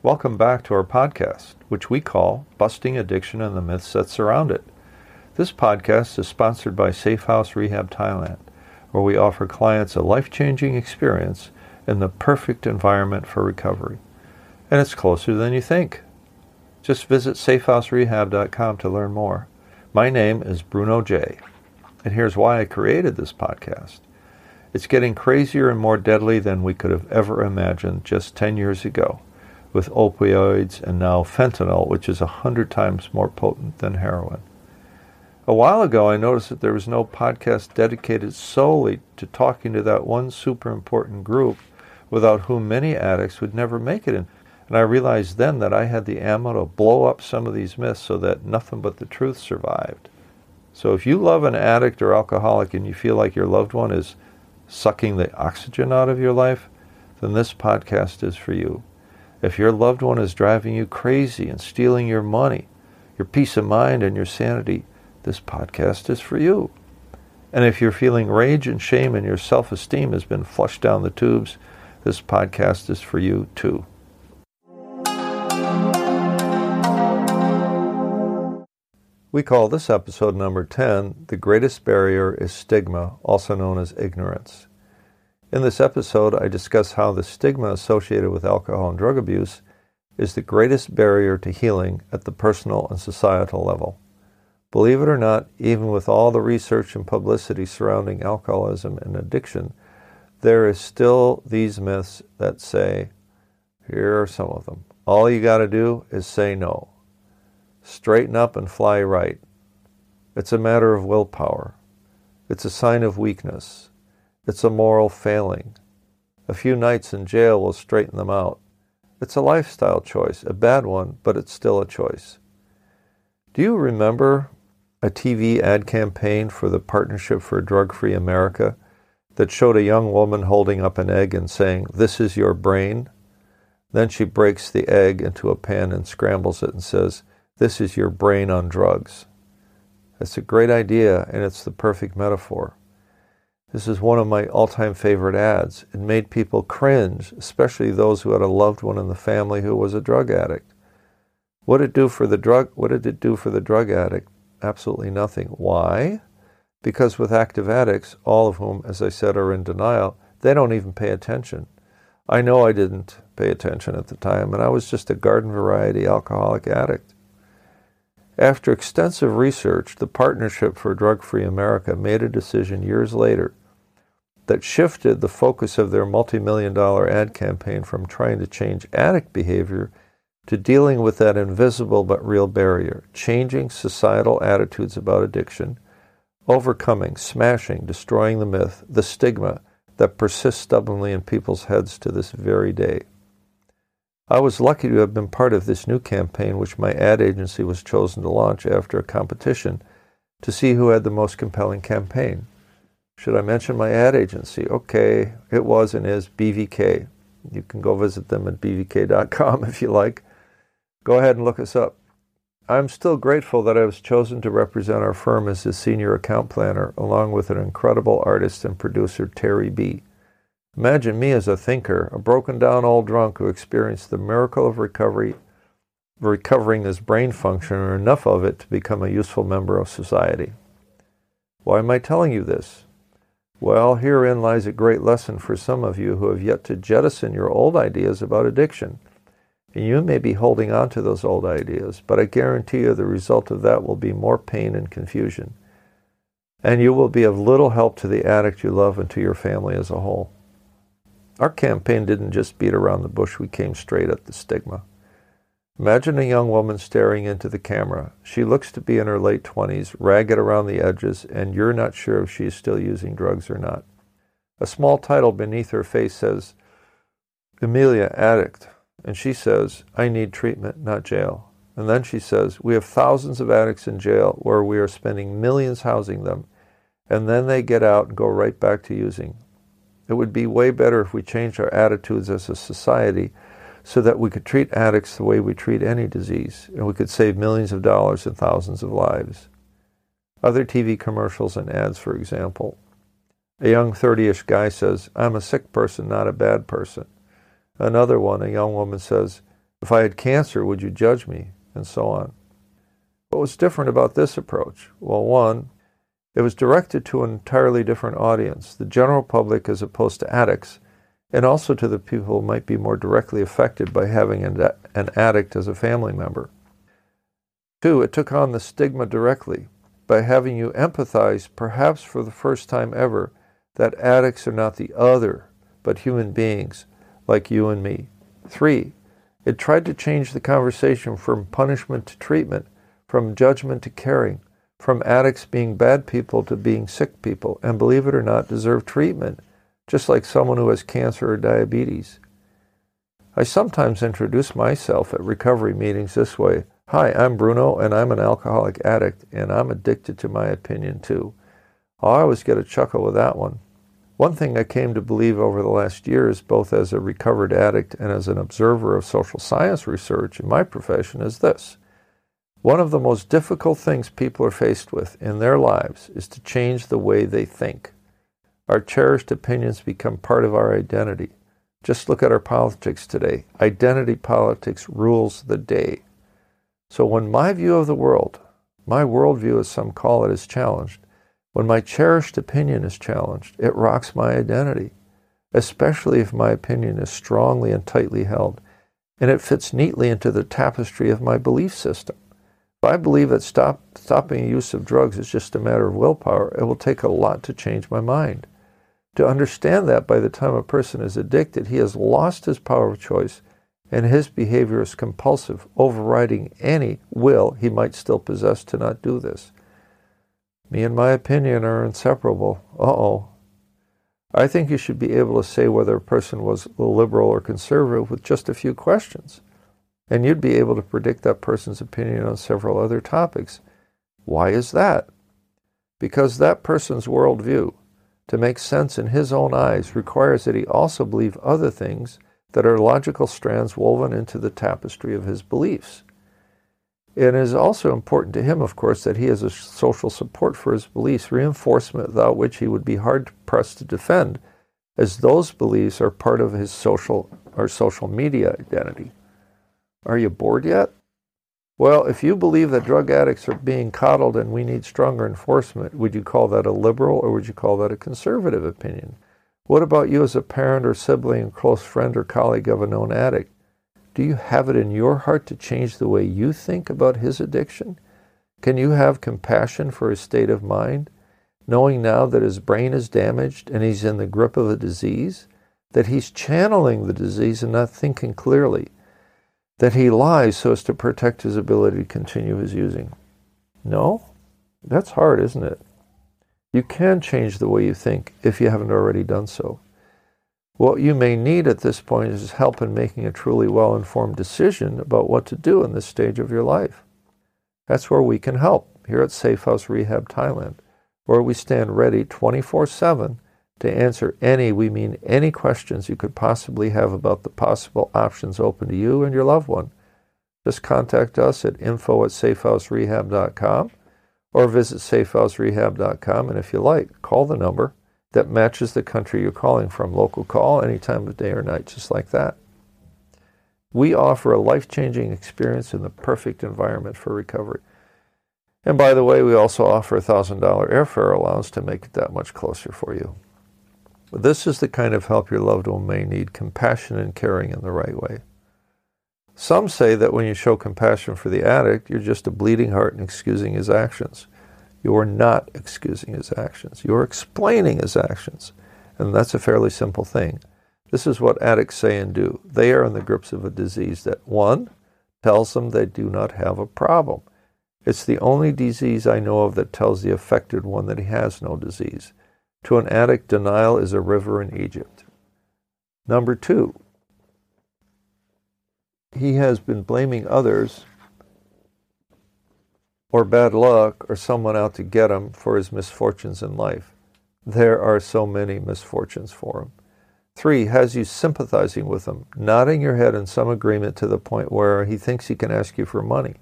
Welcome back to our podcast, which we call Busting Addiction and the Myths That Surround It. This podcast is sponsored by Safe House Rehab Thailand, where we offer clients a life changing experience in the perfect environment for recovery. And it's closer than you think. Just visit safehouserehab.com to learn more. My name is Bruno J. And here's why I created this podcast. It's getting crazier and more deadly than we could have ever imagined just 10 years ago with opioids and now fentanyl, which is a hundred times more potent than heroin. A while ago, I noticed that there was no podcast dedicated solely to talking to that one super important group without whom many addicts would never make it. And I realized then that I had the ammo to blow up some of these myths so that nothing but the truth survived. So if you love an addict or alcoholic and you feel like your loved one is sucking the oxygen out of your life, then this podcast is for you. If your loved one is driving you crazy and stealing your money, your peace of mind, and your sanity, this podcast is for you. And if you're feeling rage and shame and your self esteem has been flushed down the tubes, this podcast is for you too. We call this episode number 10 The Greatest Barrier is Stigma, also known as Ignorance. In this episode, I discuss how the stigma associated with alcohol and drug abuse is the greatest barrier to healing at the personal and societal level. Believe it or not, even with all the research and publicity surrounding alcoholism and addiction, there is still these myths that say, here are some of them. All you got to do is say no. Straighten up and fly right. It's a matter of willpower. It's a sign of weakness. It's a moral failing. A few nights in jail will straighten them out. It's a lifestyle choice, a bad one, but it's still a choice. Do you remember a TV ad campaign for the Partnership for Drug Free America that showed a young woman holding up an egg and saying, This is your brain? Then she breaks the egg into a pan and scrambles it and says, This is your brain on drugs. It's a great idea, and it's the perfect metaphor. This is one of my all time favorite ads. It made people cringe, especially those who had a loved one in the family who was a drug addict. What did it do for the drug what did it do for the drug addict? Absolutely nothing. Why? Because with active addicts, all of whom, as I said, are in denial, they don't even pay attention. I know I didn't pay attention at the time, and I was just a garden variety alcoholic addict. After extensive research, the Partnership for Drug Free America made a decision years later that shifted the focus of their multi million dollar ad campaign from trying to change addict behavior to dealing with that invisible but real barrier, changing societal attitudes about addiction, overcoming, smashing, destroying the myth, the stigma that persists stubbornly in people's heads to this very day. I was lucky to have been part of this new campaign, which my ad agency was chosen to launch after a competition to see who had the most compelling campaign. Should I mention my ad agency? Okay, it was and is BVK. You can go visit them at bvk.com if you like. Go ahead and look us up. I'm still grateful that I was chosen to represent our firm as the senior account planner, along with an incredible artist and producer, Terry B. Imagine me as a thinker, a broken down old drunk who experienced the miracle of recovery, recovering his brain function or enough of it to become a useful member of society. Why am I telling you this? Well, herein lies a great lesson for some of you who have yet to jettison your old ideas about addiction. And you may be holding on to those old ideas, but I guarantee you the result of that will be more pain and confusion. And you will be of little help to the addict you love and to your family as a whole. Our campaign didn't just beat around the bush, we came straight at the stigma. Imagine a young woman staring into the camera. She looks to be in her late 20s, ragged around the edges, and you're not sure if she is still using drugs or not. A small title beneath her face says, Amelia, addict. And she says, I need treatment, not jail. And then she says, We have thousands of addicts in jail where we are spending millions housing them. And then they get out and go right back to using. It would be way better if we changed our attitudes as a society so that we could treat addicts the way we treat any disease, and we could save millions of dollars and thousands of lives. Other TV commercials and ads, for example. A young 30 ish guy says, I'm a sick person, not a bad person. Another one, a young woman says, If I had cancer, would you judge me? And so on. What was different about this approach? Well, one, it was directed to an entirely different audience, the general public as opposed to addicts, and also to the people who might be more directly affected by having an, an addict as a family member. Two, it took on the stigma directly by having you empathize, perhaps for the first time ever, that addicts are not the other, but human beings like you and me. Three, it tried to change the conversation from punishment to treatment, from judgment to caring, from addicts being bad people to being sick people, and believe it or not, deserve treatment, just like someone who has cancer or diabetes. I sometimes introduce myself at recovery meetings this way Hi, I'm Bruno, and I'm an alcoholic addict, and I'm addicted to my opinion too. I always get a chuckle with that one. One thing I came to believe over the last years, both as a recovered addict and as an observer of social science research in my profession, is this. One of the most difficult things people are faced with in their lives is to change the way they think. Our cherished opinions become part of our identity. Just look at our politics today. Identity politics rules the day. So when my view of the world, my worldview as some call it, is challenged, when my cherished opinion is challenged, it rocks my identity, especially if my opinion is strongly and tightly held, and it fits neatly into the tapestry of my belief system. I believe that stop, stopping the use of drugs is just a matter of willpower, it will take a lot to change my mind. To understand that by the time a person is addicted, he has lost his power of choice and his behavior is compulsive, overriding any will he might still possess to not do this. Me and my opinion are inseparable. Uh oh. I think you should be able to say whether a person was liberal or conservative with just a few questions. And you'd be able to predict that person's opinion on several other topics. Why is that? Because that person's worldview, to make sense in his own eyes, requires that he also believe other things that are logical strands woven into the tapestry of his beliefs. It is also important to him, of course, that he has a social support for his beliefs, reinforcement without which he would be hard pressed to defend, as those beliefs are part of his social or social media identity. Are you bored yet? Well, if you believe that drug addicts are being coddled and we need stronger enforcement, would you call that a liberal or would you call that a conservative opinion? What about you as a parent or sibling, close friend or colleague of a known addict? Do you have it in your heart to change the way you think about his addiction? Can you have compassion for his state of mind, knowing now that his brain is damaged and he's in the grip of a disease? That he's channeling the disease and not thinking clearly? That he lies so as to protect his ability to continue his using? No? That's hard, isn't it? You can change the way you think if you haven't already done so. What you may need at this point is help in making a truly well informed decision about what to do in this stage of your life. That's where we can help here at Safe House Rehab Thailand, where we stand ready 24 7 to answer any, we mean any questions you could possibly have about the possible options open to you and your loved one. Just contact us at info at safehouserehab.com or visit safehouserehab.com. And if you like, call the number that matches the country you're calling from. Local call any time of day or night, just like that. We offer a life changing experience in the perfect environment for recovery. And by the way, we also offer a $1,000 airfare allowance to make it that much closer for you. This is the kind of help your loved one may need compassion and caring in the right way. Some say that when you show compassion for the addict, you're just a bleeding heart and excusing his actions. You are not excusing his actions. You are explaining his actions. And that's a fairly simple thing. This is what addicts say and do. They are in the grips of a disease that, one, tells them they do not have a problem. It's the only disease I know of that tells the affected one that he has no disease. To an addict, denial is a river in Egypt. Number two, he has been blaming others or bad luck or someone out to get him for his misfortunes in life. There are so many misfortunes for him. Three, has you sympathizing with him, nodding your head in some agreement to the point where he thinks he can ask you for money.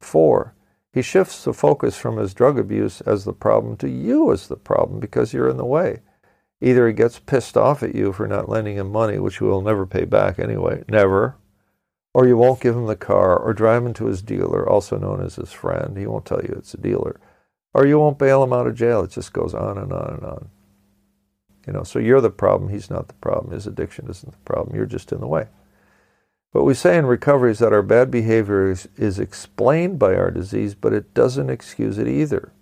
Four, he shifts the focus from his drug abuse as the problem to you as the problem because you're in the way. Either he gets pissed off at you for not lending him money, which he will never pay back anyway, never, Or you won't give him the car, or drive him to his dealer, also known as his friend. He won't tell you it's a dealer. Or you won't bail him out of jail. It just goes on and on and on. You know, so you're the problem. He's not the problem. His addiction isn't the problem. You're just in the way. What we say in recovery is that our bad behavior is, is explained by our disease, but it doesn't excuse it either.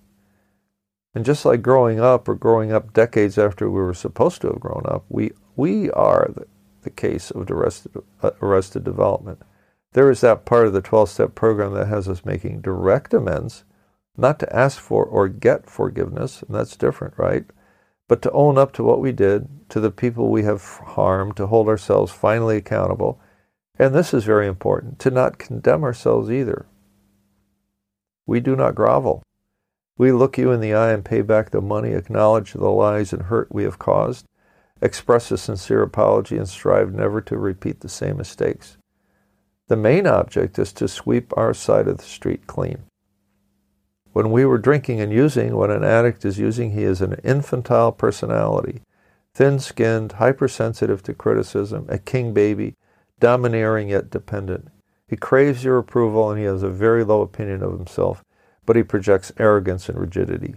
And just like growing up or growing up decades after we were supposed to have grown up, we, we are the, the case of arrested, uh, arrested development. There is that part of the 12 step program that has us making direct amends, not to ask for or get forgiveness, and that's different, right? But to own up to what we did, to the people we have harmed, to hold ourselves finally accountable and this is very important to not condemn ourselves either. We do not grovel. We look you in the eye and pay back the money, acknowledge the lies and hurt we have caused, express a sincere apology, and strive never to repeat the same mistakes. The main object is to sweep our side of the street clean. When we were drinking and using, when an addict is using, he is an infantile personality, thin skinned, hypersensitive to criticism, a king baby, domineering yet dependent. He craves your approval and he has a very low opinion of himself, but he projects arrogance and rigidity.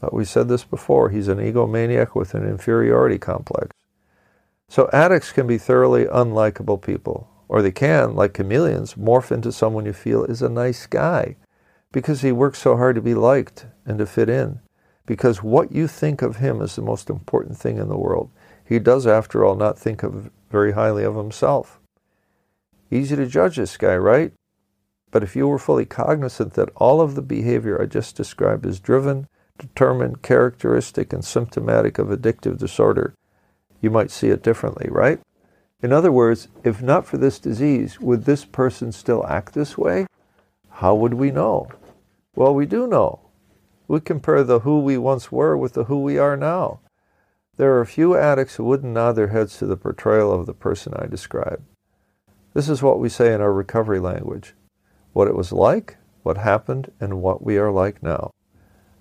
But we said this before, he's an egomaniac with an inferiority complex. So addicts can be thoroughly unlikable people, or they can, like chameleons, morph into someone you feel is a nice guy because he works so hard to be liked and to fit in. Because what you think of him is the most important thing in the world. He does, after all, not think of very highly of himself. Easy to judge this guy, right? But if you were fully cognizant that all of the behavior I just described is driven, determined, characteristic, and symptomatic of addictive disorder, you might see it differently, right? In other words, if not for this disease, would this person still act this way? How would we know? Well, we do know. We compare the who we once were with the who we are now. There are a few addicts who wouldn't nod their heads to the portrayal of the person I described. This is what we say in our recovery language what it was like, what happened, and what we are like now.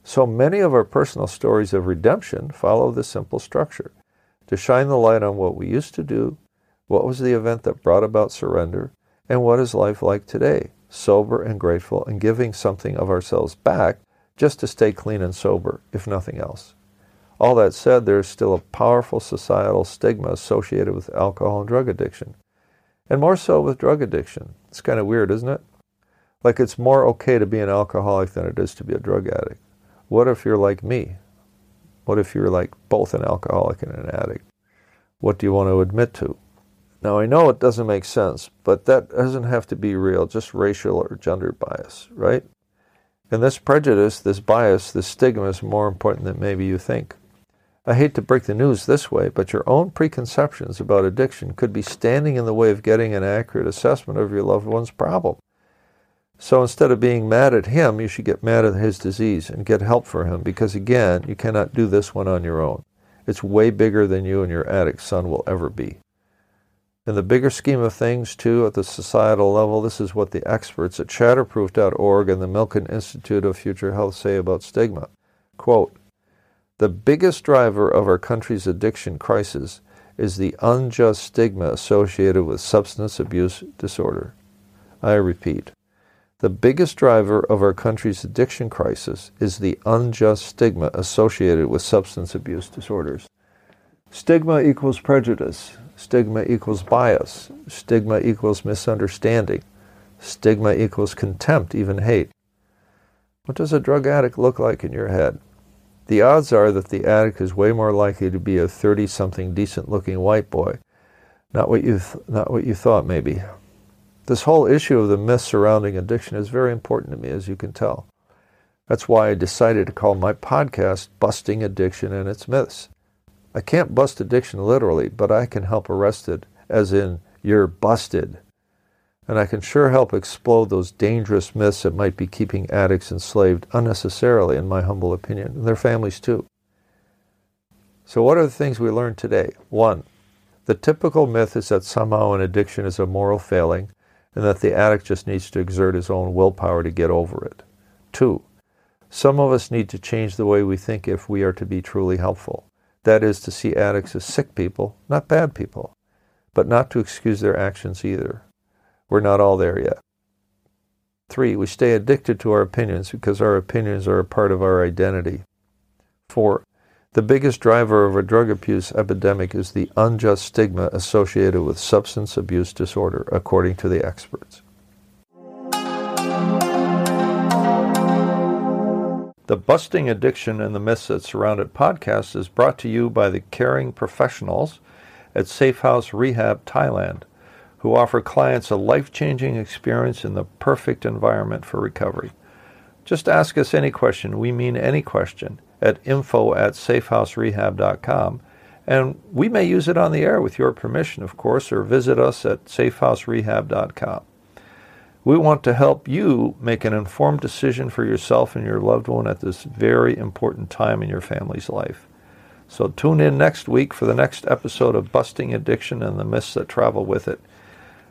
So many of our personal stories of redemption follow this simple structure to shine the light on what we used to do, what was the event that brought about surrender, and what is life like today, sober and grateful and giving something of ourselves back just to stay clean and sober, if nothing else. All that said, there is still a powerful societal stigma associated with alcohol and drug addiction, and more so with drug addiction. It's kind of weird, isn't it? Like it's more okay to be an alcoholic than it is to be a drug addict. What if you're like me? What if you're like both an alcoholic and an addict? What do you want to admit to? Now, I know it doesn't make sense, but that doesn't have to be real, just racial or gender bias, right? And this prejudice, this bias, this stigma is more important than maybe you think. I hate to break the news this way, but your own preconceptions about addiction could be standing in the way of getting an accurate assessment of your loved one's problem. So instead of being mad at him, you should get mad at his disease and get help for him because, again, you cannot do this one on your own. It's way bigger than you and your addict son will ever be. In the bigger scheme of things, too, at the societal level, this is what the experts at shatterproof.org and the Milken Institute of Future Health say about stigma. Quote, the biggest driver of our country's addiction crisis is the unjust stigma associated with substance abuse disorder. I repeat, the biggest driver of our country's addiction crisis is the unjust stigma associated with substance abuse disorders. Stigma equals prejudice. Stigma equals bias. Stigma equals misunderstanding. Stigma equals contempt, even hate. What does a drug addict look like in your head? The odds are that the addict is way more likely to be a 30 something decent looking white boy. Not what, you th- not what you thought, maybe. This whole issue of the myth surrounding addiction is very important to me, as you can tell. That's why I decided to call my podcast Busting Addiction and Its Myths. I can't bust addiction literally, but I can help arrest it, as in, you're busted and I can sure help explode those dangerous myths that might be keeping addicts enslaved unnecessarily, in my humble opinion, and their families too. So, what are the things we learned today? One, the typical myth is that somehow an addiction is a moral failing and that the addict just needs to exert his own willpower to get over it. Two, some of us need to change the way we think if we are to be truly helpful. That is, to see addicts as sick people, not bad people, but not to excuse their actions either. We're not all there yet. Three, we stay addicted to our opinions because our opinions are a part of our identity. Four, the biggest driver of a drug abuse epidemic is the unjust stigma associated with substance abuse disorder, according to the experts. The Busting Addiction and the Myths That Surround It podcast is brought to you by the caring professionals at Safe House Rehab Thailand, who offer clients a life changing experience in the perfect environment for recovery. Just ask us any question, we mean any question, at info at safehouserehab.com, and we may use it on the air with your permission, of course, or visit us at safehouserehab.com. We want to help you make an informed decision for yourself and your loved one at this very important time in your family's life. So tune in next week for the next episode of Busting Addiction and the Myths That Travel with It.